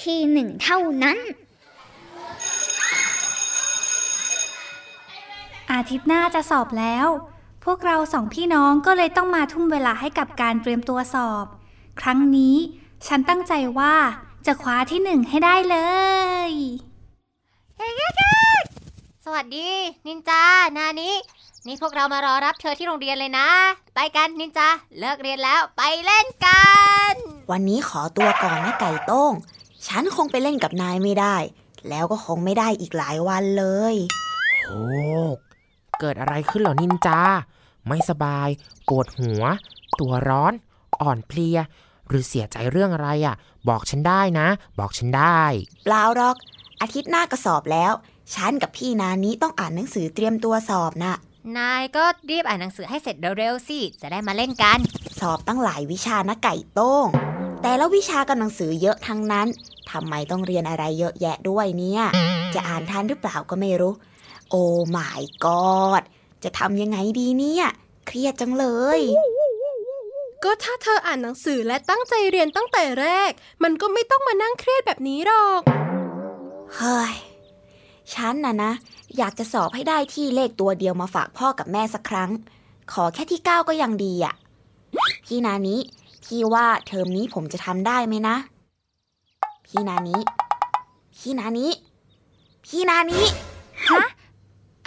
ทีหนึ่งเท่านั้น อาทิตย์หน้าจะสอบแล้ว พวกเราสองพี่น้องก็เลยต้องมาทุ่มเวลาให้กับการเตรียมตัวสอบ ครั้งนี้ ฉันตั้งใจว่าจะคว้าที่หนึ่งให้ได้เลยสวัสดี นินจา นานินี่พวกเรามารอรับเธอที่โรงเรียนเลยนะ ไปกันนินจา เลิกเรียนแล้วไปเล่นกัน วันนี้ขอตัวก่อนนะไก่โต้ง ฉันคงไปเล่นกับนายไม่ได้ แล้วก็คงไม่ได้อีกหลายวันเลยโอ้เกิดอะไรขึ้นเหรอนินจา ไม่สบาย ปวดหัว ตัวร้อน อ่อนเพลีย หรือเสียใจเรื่องอะไรอะ บอกฉันได้นะ บอกฉันได้เปล่าหรอก อาทิตย์หน้าก็สอบแล้ว ฉันกับพี่นานี้ต้องอ่านหนังสือเตรียมตัวสอบน่ะนายก็รีบอ่านหนังสือให้เสร็จเร็วๆสิ จะได้มาเล่นกัน สอบตั้งหลายวิชานะไก่โต้ง แต่ละวิชากับหนังสือเยอะทั้งนั้นทำไมต้องเรียนอะไรเยอะแยะด้วยเนี่ย จะอ่านทันหรือเปล่าก็ไม่รู้ โอ้ my god จะทำยังไงดีเนี่ย เครียดจังเลย ก็ถ้าเธออ่านหนังสือและตั้งใจเรียนตั้งแต่แรก มันก็ไม่ต้องมานั่งเครียดแบบนี้หรอก เฮ้ย ฉันน่ะนะ อยากจะสอบให้ได้ที่เลขตัวเดียวมาฝากพ่อกับแม่สักครั้ง ขอแค่ที่เก้าก็ยังดีอะ่ะ พี่นานี้ พี่ว่าเทอมนี้ผมจะทำได้ไหมนะ พี่นานี้ พี่นานี้ พี่นานี้ ฮะ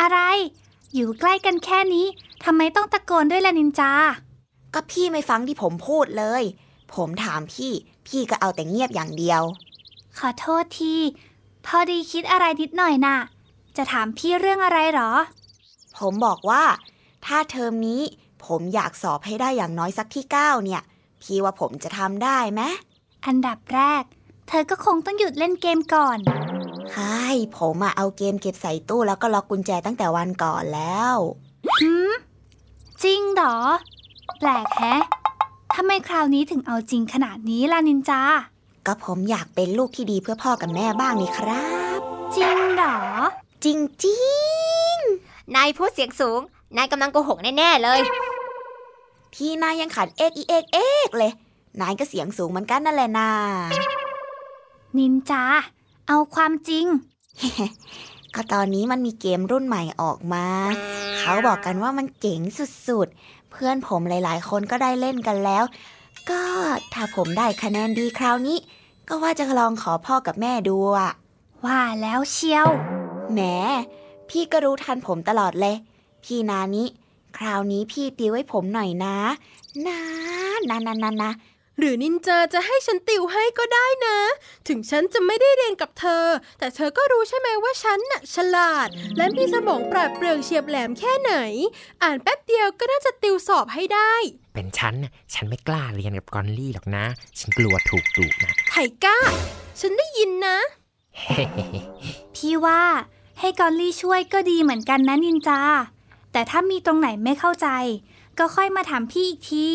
อะไร อยู่ใกล้กันแค่นี้ทำไมต้องตะโกนด้วยล่ะนินจา ก็พี่ไม่ฟังที่ผมพูดเลย ผมถามพี่ พี่ก็เอาแต่เงียบอย่างเดียว ขอโทษที พอดีคิดอะไรนิดหน่อยน่ะ จะถามพี่เรื่องอะไรหรอ ผมบอกว่า ถ้าเทอมนี้ผมอยากสอบให้ได้อย่างน้อยสักที่เก้าเนี่ย พี่ว่าผมจะทำได้ไหมอันดับแรก เธอก็คงต้องหยุดเล่นเกมก่อนใช่ผมอะเอาเกมเก็บใส่ตู้แล้วก็ล็อกกุญแจตั้งแต่วันก่อนแล้วหืมจริงเหรอ แปลกแฮะทำไมคราวนี้ถึงเอาจริงขนาดนี้ล่ะนินจา ก็ผมอยากเป็นลูกที่ดีเพื่อพ่อกับแม่บ้างนี่ครับ จริงเหรอ จริงจริงนายพูดเสียงสูง นายกำลังโกหกแน่ ๆ เลยๆ พี่นายยังขันเอกอีเอกเอกเลย นายก็เสียงสูงเหมือนกันนั่นแหละนานินจา เอาความจริง ก็ตอนนี้มันมีเกมรุ่นใหม่ออกมา เขาบอกกันว่ามันเจ๋งสุดๆ เพื่อนผมหลายๆ คนก็ได้เล่นกันแล้ว ก็ถ้าผมได้คะแนนดีคราวนี้ ก็ว่าจะลองขอพ่อกับแม่ดูอะว่าแล้วเชียว แหม พี่ก็รู้ทันผมตลอดเลย พี่นานี้ คราวนี้พี่ติวให้ผมหน่อยนะนะนะนะนะนะหรือนินจาจะให้ฉันติวให้ก็ได้นะ ถึงฉันจะไม่ได้เรียนกับเธอ แต่เธอก็รู้ใช่ไหมว่าฉันน่ะฉลาด และมีสมองปราดเปรื่องเฉียบแหลมแค่ไหน อ่านแป๊บเดียวก็น่าจะติวสอบให้ได้ เป็นฉันน่ะฉันไม่กล้าเรียนกับกอนลี่หรอกนะ ฉันกลัวถูกดุนะไทก้า ฉันได้ยินนะ พี่ว่าให้กอลลี่ช่วยก็ดีเหมือนกันนะนินจา แต่ถ้ามีตรงไหนไม่เข้าใจ ก็ค่อยมาถามพี่อีกที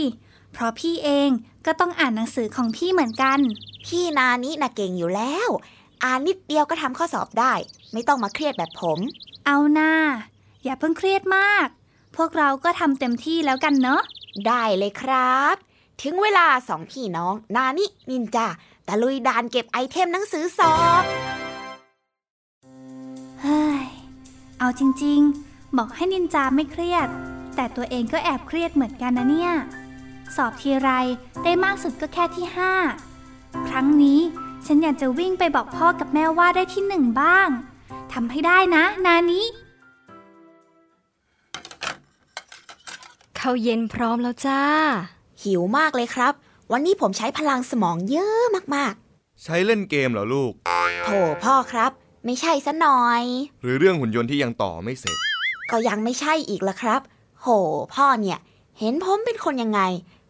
เพราะพี่เองก็ต้องอ่านหนังสือของพี่เหมือนกัน พี่นานี้น่ะเก่งอยู่แล้ว อ่านนิดเดียวก็ทำข้อสอบได้ ไม่ต้องมาเครียดแบบผม เอาหน้าอย่าเพิ่งเครียดมาก พวกเราก็ทำเต็มที่แล้วกันเนาะ ได้เลยครับ ถึงเวลาสองพี่น้อง นานินินจาตะลุยด่านเก็บไอเทมหนังสือสอบ เฮ้ย เอาจริง ๆ บอกให้นินจาไม่เครียด แต่ตัวเองก็แอบเครียดเหมือนกันนะเนี่ย สอบทีไรได้มากสุดก็แค่ที่ห้าครั้งนี้ฉันอยากจะวิ่งไปบอกพ่อกับแม่ว่าได้ที่หนึ่งบ้างทำให้ได้นะ นานิข้าวเย็นพร้อมแล้วจ้า หิวมากเลยครับ วันนี้ผมใช้พลังสมองเยอะมากใช้เล่นเกมเหรอลูกๆโถพ่อครับ ไม่ใช่ซะหน่อย หรือเรื่องหุ่นยนต์ที่ยังต่อไม่เสร็จ ก็ยังไม่ใช่อีกละครับ โห พ่อเนี่ย เห็นผมเป็นคนยังไง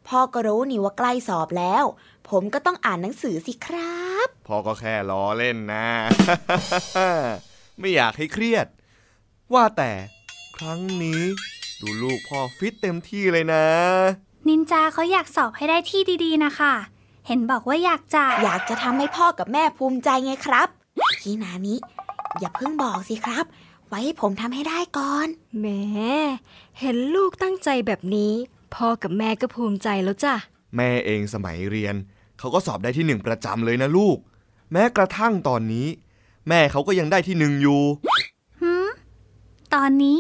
พ่อก็รู้นี่ว่าใกล้สอบแล้ว ผมก็ต้องอ่านหนังสือสิครับครับ พ่อก็แค่ล้อเล่นนะ ไม่อยากให้เครียด ว่าแต่ครั้งนี้ ดูลูกพ่อฟิตเต็มที่เลยนะ นินจาเขาอยากสอบให้ได้ที่ดีๆนะคะ เห็นบอกว่าอยากจะ อยากจะทำให้พ่อกับแม่ภูมิใจไงครับ พี่นานิอย่าเพิ่งบอกสิครับ ไว้ให้ผมทำให้ได้ก่อน แหม เห็นลูกตั้งใจแบบนี้ พ่อกับแม่ก็ภูมิใจแล้วจ้ะ แม่เองสมัยเรียน เขาก็สอบได้ที่หนึ่งประจำเลยนะลูก แม้กระทั่งตอนนี้ แม่เขาก็ยังได้ที่หนึ่งอยู่ หืม ตอนนี้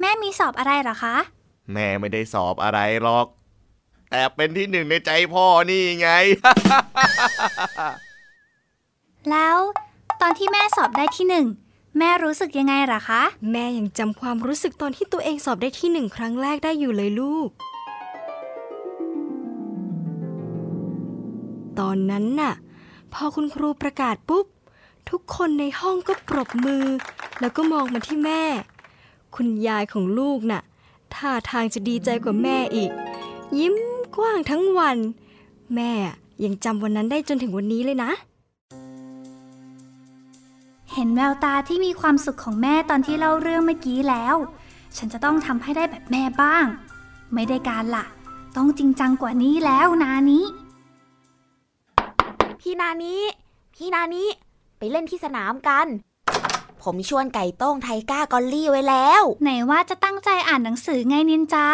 แม่มีสอบอะไรเหรอคะ แม่ไม่ได้สอบอะไรหรอก แต่เป็นที่หนึ่งในใจพ่อนี่ไง แล้วตอนที่แม่สอบได้ที่หนึ่ง แม่รู้สึกยังไงเหรอคะ แม่ยังจำความรู้สึกตอนที่ตัวเองสอบได้ที่หนึ่งครั้งแรกได้อยู่เลยลูก ตอนนั้นน่ะ พอคุณครูประกาศปุ๊บ ทุกคนในห้องก็ปรบมือ แล้วก็มองมาที่แม่ คุณยายของลูกน่ะท่าทางจะดีใจกว่าแม่อีก ยิ้มกว้างทั้งวัน แม่ยังจำวันนั้นได้จนถึงวันนี้เลยนะ เห็นแววตาที่มีความสุขของแม่ตอนที่เล่าเรื่องเมื่อกี้แล้ว ฉันจะต้องทำให้ได้แบบแม่บ้าง ไม่ได้การละต้องจริงจังกว่านี้แล้วนานี้ พี่นานิพี่นานิไปเล่นที่สนามกัน ผมชวนไก่โต้งไทก้ากอลลี่ไว้แล้ว ไหนว่าจะตั้งใจอ่านหนังสือไงนินจา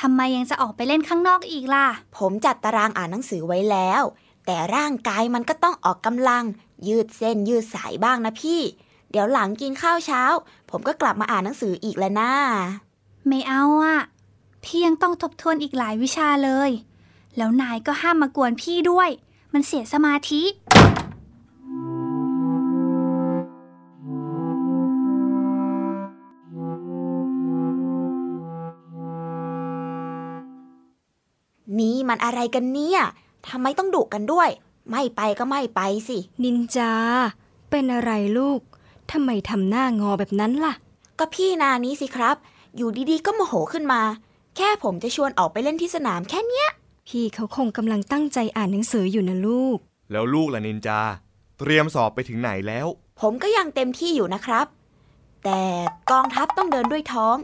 ทำไมยังจะออกไปเล่นข้างนอกอีกล่ะ ผมจัดตารางอ่านหนังสือไว้แล้ว แต่ร่างกายมันก็ต้องออกกำลัง ยืดเส้นยืดสายบ้างนะพี่ เดี๋ยวหลังกินข้าวเช้า ผมก็กลับมาอ่านหนังสืออีกแล้วนะไม่เอาอะพี่ยังต้องทบทวนอีกหลายวิชาเลย แล้วนายก็ห้ามมากวนพี่ด้วย มันเสียสมาธิ นี่มันอะไรกันเนี่ยทำไมต้องดุกันด้วย ไม่ไปก็ไม่ไปสิ นินจา เป็นอะไรลูก ทำไมทำหน้างอแบบนั้นล่ะ ก็พี่นานี้สิครับ อยู่ดีๆ ก็โมโหขึ้นมา แค่ผมจะชวนออกไปเล่นที่สนามแค่เนี้ย พี่เขาคงกำลังตั้งใจอ่านหนังสืออยู่นะลูก แล้วลูกล่ะนินจา เตรียมสอบไปถึงไหนแล้ว ผมก็ยังเต็มที่อยู่นะครับ แต่กองทัพต้องเดินด้วยท้อง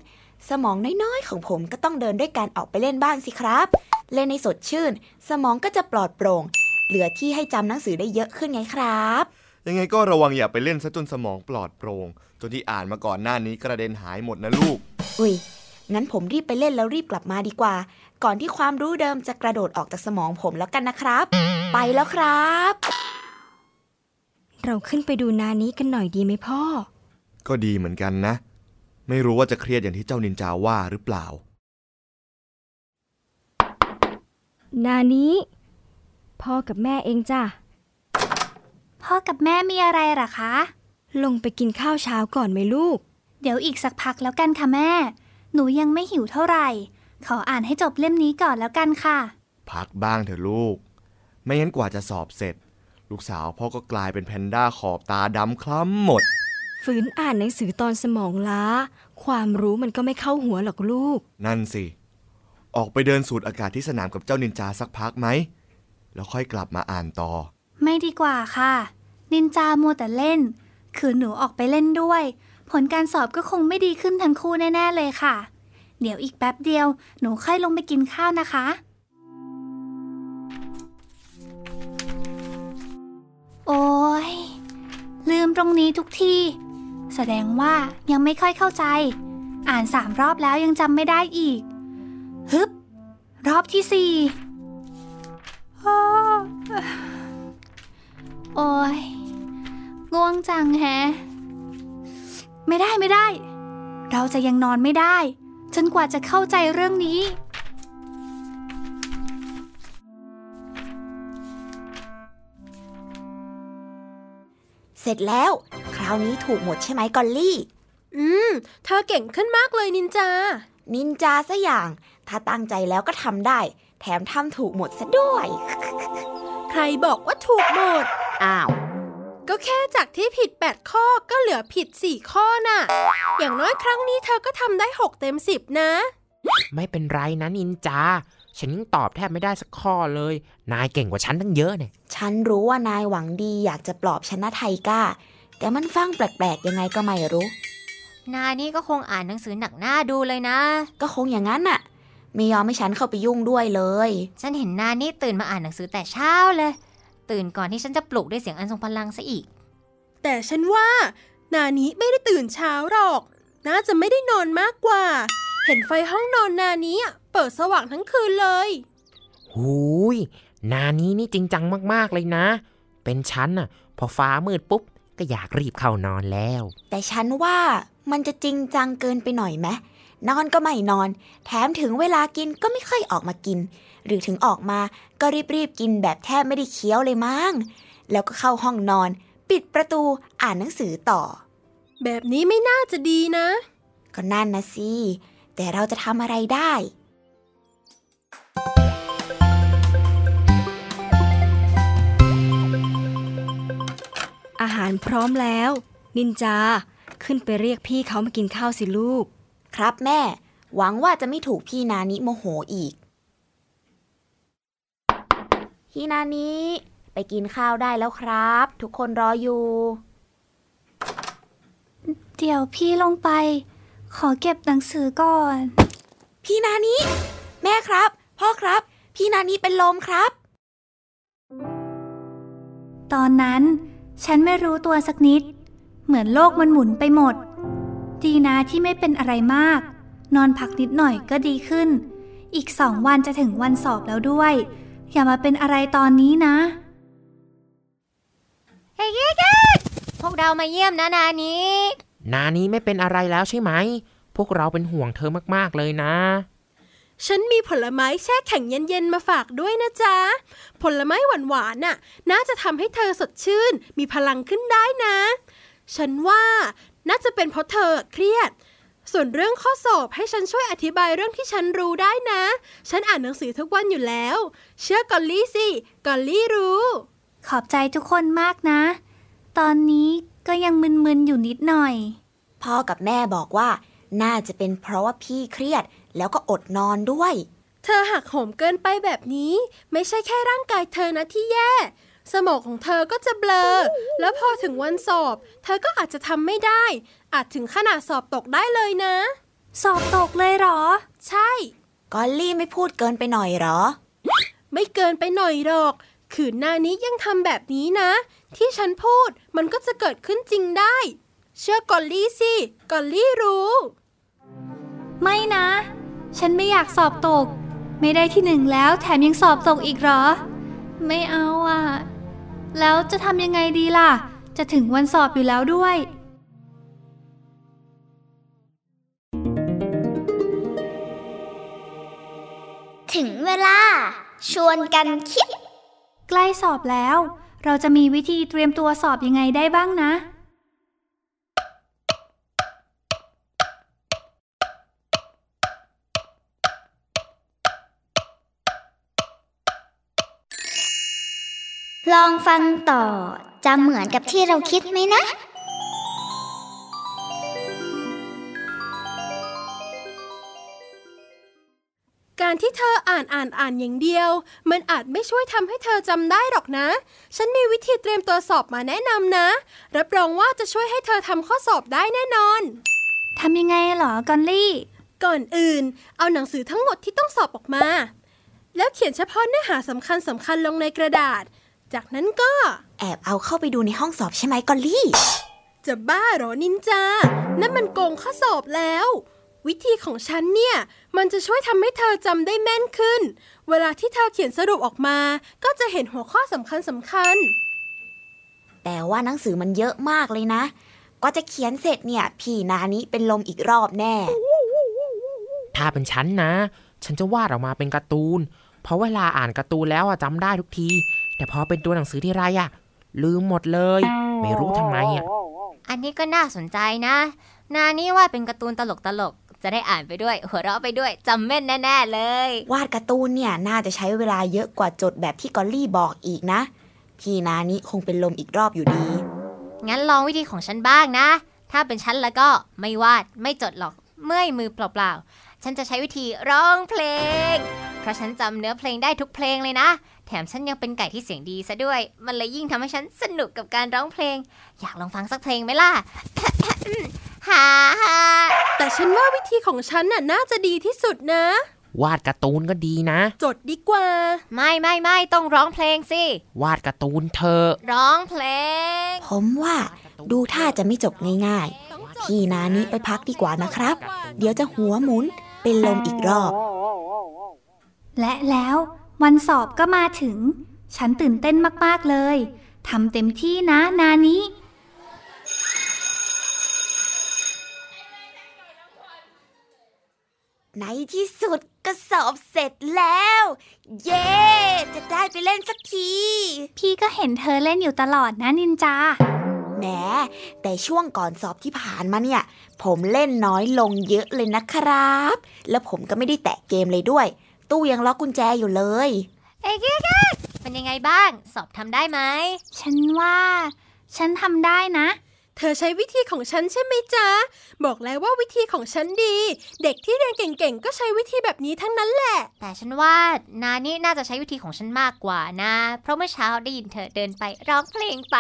สมองน้อยๆของผมก็ต้องเดินด้วยการออกไปเล่นบ้างสิครับ เล่นในสดชื่น สมองก็จะปลอดโปร่ง เหลือที่ให้จำหนังสือได้เยอะขึ้นไงครับ ยังไงก็ระวังอย่าไปเล่นซะจนสมองปลอดโปร่งจนที่อ่านมาก่อนหน้านี้กระเด็นหายหมดนะลูก อุ้ยงั้นผมรีบไปเล่นแล้วรีบกลับมาดีกว่า ก่อนที่ความรู้เดิมจะกระโดดออกจากสมองผมแล้วกันนะครับ ไปแล้วครับ เราขึ้นไปดูนานี้กันหน่อยดีไหมพ่อ ก็ดีเหมือนกันนะ ไม่รู้ว่าจะเครียดอย่างที่เจ้านินจาว่าหรือเปล่า นานี้ พ่อกับแม่เองจ้ะ พ่อกับแม่มีอะไรเหรอคะ ลงไปกินข้าวเช้าก่อนไหมลูก เดี๋ยวอีกสักพักแล้วกันค่ะแม่ หนูยังไม่หิวเท่าไหร่ ขออ่านให้จบเล่มนี้ก่อนแล้วกันค่ะ พักบ้างเถอะลูก ไม่งั้นกว่าจะสอบเสร็จ ลูกสาวพ่อก็กลายเป็นแพนด้าขอบตาดำคล้ำหมด ฝืนอ่านหนังสือตอนสมองล้า ความรู้มันก็ไม่เข้าหัวหรอกลูก นั่นสิ ออกไปเดินสูดอากาศที่สนามกับเจ้านินจาสักพักไหม แล้วค่อยกลับมาอ่านต่อ ไม่ดีกว่าค่ะ นินจามัวแต่เล่น คือหนูออกไปเล่นด้วย ผลการสอบก็คงไม่ดีขึ้นทั้งคู่แน่ ๆ เลยค่ะ เดี๋ยวอีกแป๊บเดียว หนูค่อยลงไปกินข้าวนะคะ โอ้ยลืมตรงนี้ทุกทีแสดงว่ายังไม่ค่อยเข้าใจ อ่านสามรอบแล้วยังจำไม่ได้อีก ฮึบ รอบที่สี่ โอ้ยง่วงจังแฮะ ไม่ได้ไม่ได้ เราจะยังนอนไม่ได้ จนกว่าจะเข้าใจเรื่องนี้ เสร็จแล้ว คราวนี้ถูกหมดใช่ไหมกอลลี่ อืม เธอเก่งขึ้นมากเลยนินจา นินจาซะอย่าง ถ้าตั้งใจแล้วก็ทำได้ แถมทำถูกหมดซะด้วย ใครบอกว่าถูกหมด อ้าว ก็แค่จากที่ผิด 8 ข้อก็เหลือผิด 4 ข้อน่ะ อย่างน้อยครั้งนี้เธอก็ทำได้ 6 เต็ม 10 นะ ไม่เป็นไรนะนินจา ฉันยังตอบแทบไม่ได้สักข้อเลย นายเก่งกว่าฉันตั้งเยอะเนี่ยใช่ฉันรู้ว่านายหวังดีอยากจะปลอบชนะไทก้า แต่มันฟังแปลกๆ ยังไงก็ไม่รู้ นานี่ก็คงอ่านหนังสือหนักหน้าดูเลยนะ ก็คงอย่างนั้นน่ะ ไม่ยอมให้ฉันเข้าไปยุ่งด้วยเลย ฉันเห็นนานี่ตื่นมาอ่านหนังสือแต่เช้าเลย ตื่นก่อนที่ฉันจะปลุกด้วยเสียงอันทรงพลังซะอีก แต่ฉันว่า นานี้ไม่ได้ตื่นเช้าหรอก น่าจะไม่ได้นอนมากกว่า เห็นไฟห้องนอนนานี้อะเปิดสว่างทั้งคืนเลย หูย นานี้นี่จริงจังมากๆเลยนะ เป็นฉันน่ะ พอฟ้ามืดปุ๊บ ก็อยากรีบเข้านอนแล้ว แต่ฉันว่ามันจะจริงจังเกินไปหน่อยไหม นอนก็ไม่นอน แถมถึงเวลากินก็ไม่ค่อยออกมากิน หรือถึงออกมาก็รีบๆกินแบบแทบไม่ได้เคี้ยวเลยมั้งแล้วก็เข้าห้องนอน ปิดประตูอ่านหนังสือต่อ แบบนี้ไม่น่าจะดีนะ ก็นั่นนะสิแต่เราจะทำอะไรได้อาหารพร้อมแล้ว นินจา ขึ้นไปเรียกพี่เขามากินข้าวสิลูก ครับแม่ หวังว่าจะไม่ถูกพี่นานิโมโหอีก พี่นานิไปกินข้าวได้แล้วครับ ทุกคนรออยู่ เดี๋ยวพี่ลงไป ขอเก็บหนังสือก่อน พี่นานิแม่ครับ พ่อครับ พี่นานิเป็นลมครับ ตอนนั้น ฉันไม่รู้ตัวสักนิด เหมือนโลกมันหมุนไปหมด ดีนะที่ไม่เป็นอะไรมาก นอนพักนิดหน่อยก็ดีขึ้น อีกสองวันจะถึงวันสอบแล้วด้วย อย่ามาเป็นอะไรตอนนี้นะ เฮ้ยพวกเรามาเยี่ยมนะนานี้ นานี้ไม่เป็นอะไรแล้วใช่ไหม พวกเราเป็นห่วงเธอมากๆเลยนะฉันมีผลไม้แช่แข็งเย็นๆมาฝากด้วยนะจ๊ะ ผลไม้หวานๆน่ะ น่าจะทำให้เธอสดชื่น มีพลังขึ้นได้นะ ฉันว่า น่าจะเป็นเพราะเธอเครียด ส่วนเรื่องข้อสอบให้ฉันช่วยอธิบายเรื่องที่ฉันรู้ได้นะ ฉันอ่านหนังสือทุกวันอยู่แล้ว เชื่อกอลลี่สิ กอลลี่รู้ ขอบใจทุกคนมากนะ ตอนนี้ก็ยังมึนๆอยู่นิดหน่อย พ่อกับแม่บอกว่า น่าจะเป็นเพราะว่าพี่เครียดแล้วก็อดนอนด้วย เธอหักโหมเกินไปแบบนี้ ไม่ใช่แค่ร่างกายเธอนะที่แย่ สมองของเธอก็จะเบลอ แล้วพอถึงวันสอบ เธอก็อาจจะทำไม่ได้ อาจถึงขนาดสอบตกได้เลยนะ สอบตกเลยเหรอ ใช่ กอลลี่ไม่พูดเกินไปหน่อยเหรอ ไม่เกินไปหน่อยหรอก ขืนหน้านี้ยังทำแบบนี้นะ ที่ฉันพูดมันก็จะเกิดขึ้นจริงได้ เชื่อกอลลี่สิ กอลลี่รู้ ไม่นะ ฉันไม่อยากสอบตก ไม่ได้ที่หนึ่งแล้วแถมยังสอบตกอีกเหรอ ไม่เอาอะ แล้วจะทำยังไงดีล่ะ จะถึงวันสอบอยู่แล้วด้วย ถึงเวลา ชวนกันคิด ใกล้สอบแล้ว เราจะมีวิธีเตรียมตัวสอบยังไงได้บ้างนะ ลองฟังต่อ จะเหมือนกับที่เราคิดไหมนะ การที่เธออ่านอ่านอ่านอย่างเดียว มันอาจไม่ช่วยทำให้เธอจำได้หรอกนะ ฉันมีวิธีเตรียมตัวสอบมาแนะนำนะ รับรองว่าจะช่วยให้เธอทำข้อสอบได้แน่นอนทำยังไงเหรอกอนลี่ ก่อนอื่น เอาหนังสือทั้งหมดที่ต้องสอบออกมา แล้วเขียนเฉพาะเนื้อหาสำคัญสำคัญลงในกระดาษ จากนั้นก็แอบเอาเข้าไปดูในห้องสอบใช่ไหมกอลลี่ จะบ้าเหรอนินจา นั่นมันโกงข้อสอบแล้ว วิธีของฉันเนี่ย มันจะช่วยทำให้เธอจำได้แม่นขึ้น เวลาที่เธอเขียนสรุปออกมา ก็จะเห็นหัวข้อสำคัญสำคัญ แต่ว่าหนังสือมันเยอะมากเลยนะ ก็จะเขียนเสร็จเนี่ย พี่นานิเป็นลมอีกรอบแน่ ถ้าเป็นฉันนะ ฉันจะวาดออกมาเป็นการ์ตูน เพราะเวลาอ่านการ์ตูนแล้วอะจำได้ทุกที แต่พอเป็นตัวหนังสือที่ไรอะลืมหมดเลย ไม่รู้ทำไมอะอันนี้ก็น่าสนใจนะ นานี่ว่าเป็นการ์ตูนตลกตลกๆจะได้อ่านไปด้วย หัวเราะไปด้วยจำแม่นแน่ๆเลย วาดการ์ตูนเนี่ยน่าจะใช้เวลาเยอะกว่าจดแบบที่กอลลี่บอกอีกนะ พี่นานิคงเป็นลมอีกรอบอยู่ดี งั้นลองวิธีของฉันบ้างนะ ถ้าเป็นฉันแล้วก็ไม่วาดไม่จดหรอกเมื่อยมือเปล่าๆ ฉันจะใช้วิธีร้องเพลง เพราะฉันจำเนื้อเพลงได้ทุกเพลงเลยนะ แถมฉันยังเป็นไก่ที่เสียงดีซะด้วย มันเลยยิ่งทำให้ฉันสนุกกับการร้องเพลง อยากลองฟังสักเพลงไหมล่ะ ฮ่าฮ่าแต่ฉันว่าวิธีของฉันน่ะน่าจะดีที่สุดนะ วาดการ์ตูนก็ดีนะ จดดีกว่า ไม่ไม่ไม่ต้องร้องเพลงสิ วาดการ์ตูนเธอะร้องเพลง ผมว่าดูท่าจะไม่จบง่ายๆ พี่นานี้ไปพักดีกว่านะครับ เดี๋ยวจะหัวหมุนเป็นลมอีกรอบ และแล้ว วันสอบก็มาถึง ฉันตื่นเต้นมาก ๆ เลย ทำเต็มที่นะ นานิในที่สุดก็สอบเสร็จแล้ว เย้ จะได้ไปเล่นสักที พี่ก็เห็นเธอเล่นอยู่ตลอดนะนินจาแหมแต่ช่วงก่อนสอบที่ผ่านมาเนี่ย ผมเล่นน้อยลงเยอะเลยนะครับ แล้วผมก็ไม่ได้แตะเกมเลยด้วย ตู้ยังล็อกกุญแจอยู่เลย เอ้ยเก๊กเก๊กเป็นยังไงบ้าง สอบทำได้ไหม ฉันว่า ฉันทำได้นะ เธอใช้วิธีของฉันใช่ไหมจ๊ะ บอกแล้วว่าวิธีของฉันดี เด็กที่เรียนเก่งๆ ก็ใช้วิธีแบบนี้ทั้งนั้นแหละ แต่ฉันว่านานี่น่าจะใช้วิธีของฉันมากกว่านะ เพราะเมื่อเช้าได้ยินเธอเดินไปร้องเพลงไป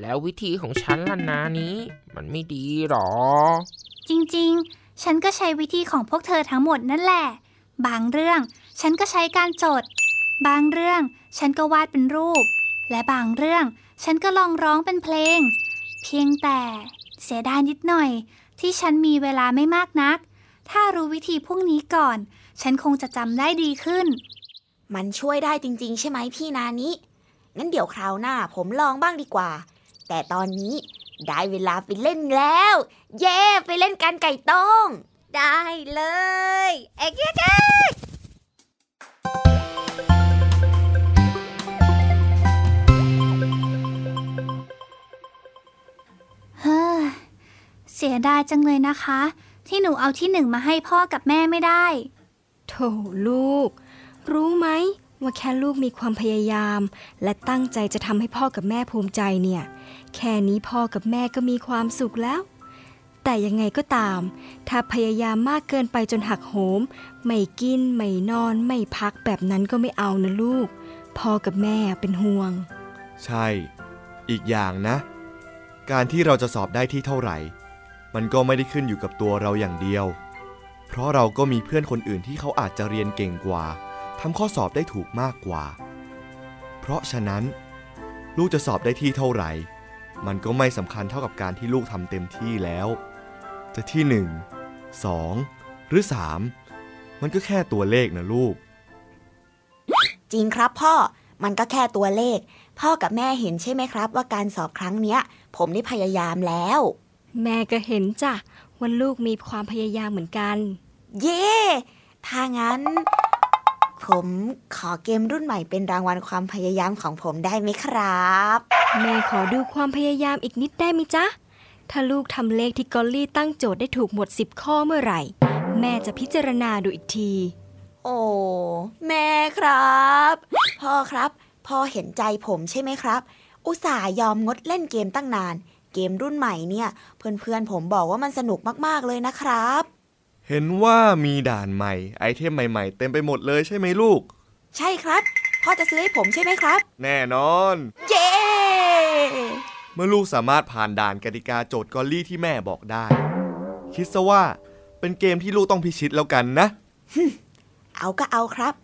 แล้ววิธีของฉันล่ะนานี้ มันไม่ดีหรอ จริงๆ ฉันก็ใช้วิธีของพวกเธอทั้งหมดนั่นแหละ บางเรื่อง ฉันก็ใช้การจด บางเรื่อง ฉันก็วาดเป็นรูป และบางเรื่อง ฉันก็ลองร้องเป็นเพลง เพียงแต่เสียดายนิดหน่อย ที่ฉันมีเวลาไม่มากนัก ถ้ารู้วิธีพวกนี้ก่อน ฉันคงจะจำได้ดีขึ้น มันช่วยได้จริง ๆ ใช่ไหมพี่นานิงั้นเดี๋ยวคราวหน้าผมลองบ้างดีกว่า แต่ตอนนี้ได้เวลาไปเล่นแล้ว เย้ ไปเล่นกันไก่ต้ง ได้เลยเอ้ยเก๊กเก๊กเฮ้อเสียดายจังเลยนะคะ ที่หนูเอาที่หนึ่งมาให้พ่อกับแม่ไม่ได้ โถลูก รู้ไหมว่าแค่ลูกมีความพยายาม และตั้งใจจะทำให้พ่อกับแม่ภูมิใจเนี่ย แค่นี้พ่อกับแม่ก็มีความสุขแล้ว แต่ยังไงก็ตาม ถ้าพยายามมากเกินไปจนหักโหม ไม่กิน ไม่นอน ไม่พักแบบนั้นก็ไม่เอานะลูก พ่อกับแม่เป็นห่วง ใช่ อีกอย่างนะ การที่เราจะสอบได้ที่เท่าไหร่ มันก็ไม่ได้ขึ้นอยู่กับตัวเราอย่างเดียว เพราะเราก็มีเพื่อนคนอื่นที่เขาอาจจะเรียนเก่งกว่าทำข้อสอบได้ถูกมากกว่า เพราะฉะนั้น ลูกจะสอบได้ที่เท่าไหร่ มันก็ไม่สำคัญเท่ากับการที่ลูกทำเต็มที่แล้ว จะที่หนึ่งสองหรือสามมันก็แค่ตัวเลขนะลูก จริงครับพ่อมันก็แค่ตัวเลข พ่อกับแม่เห็นใช่ไหมครับ ว่าการสอบครั้งเนี้ย ผมได้พยายามแล้ว แม่ก็เห็นจ้ะว่าลูกมีความพยายามเหมือนกัน เย่ถ้างั้น ผมขอเกมรุ่นใหม่เป็นรางวัลความพยายามของผมได้ไหมครับ แม่ขอดูความพยายามอีกนิดได้ไหมจ๊ะ ถ้าลูกทำเลขที่กอลลี่ตั้งโจทย์ได้ถูกหมด 10 ข้อเมื่อไหร่ แม่จะพิจารณาดูอีกที โอ้แม่ครับ พ่อครับพ่อเห็นใจผมใช่ไหมครับ อุตส่าห์ยอมงดเล่นเกมตั้งนาน เกมรุ่นใหม่เนี่ย เพื่อนๆผมบอกว่ามันสนุกมากๆเลยนะครับ เห็นว่ามีด่านใหม่ ไอเทมใหม่ๆ เต็มไปหมดเลยใช่ไหมลูก ใช่ครับ พ่อจะซื้อให้ผมใช่ไหมครับ แน่นอน เย้ เมื่อลูกสามารถผ่านด่านกติกาโจทย์กอลลี่ที่แม่บอกได้ คิดซะว่าเป็นเกมที่ลูกต้องพิชิตแล้วกันนะ เอาก็เอาครับ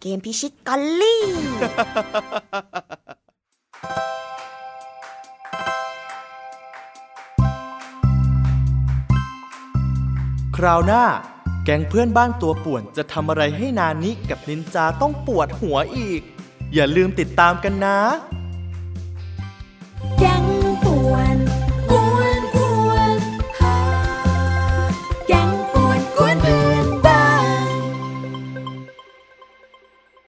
เกมพิชิตกอลลี่ คราวหน้า แก๊งเพื่อนบ้านตัวป่วนจะทำอะไรให้นานิกับนินจาต้องปวดหัวอีก อย่าลืมติดตามกันนะแก๊ง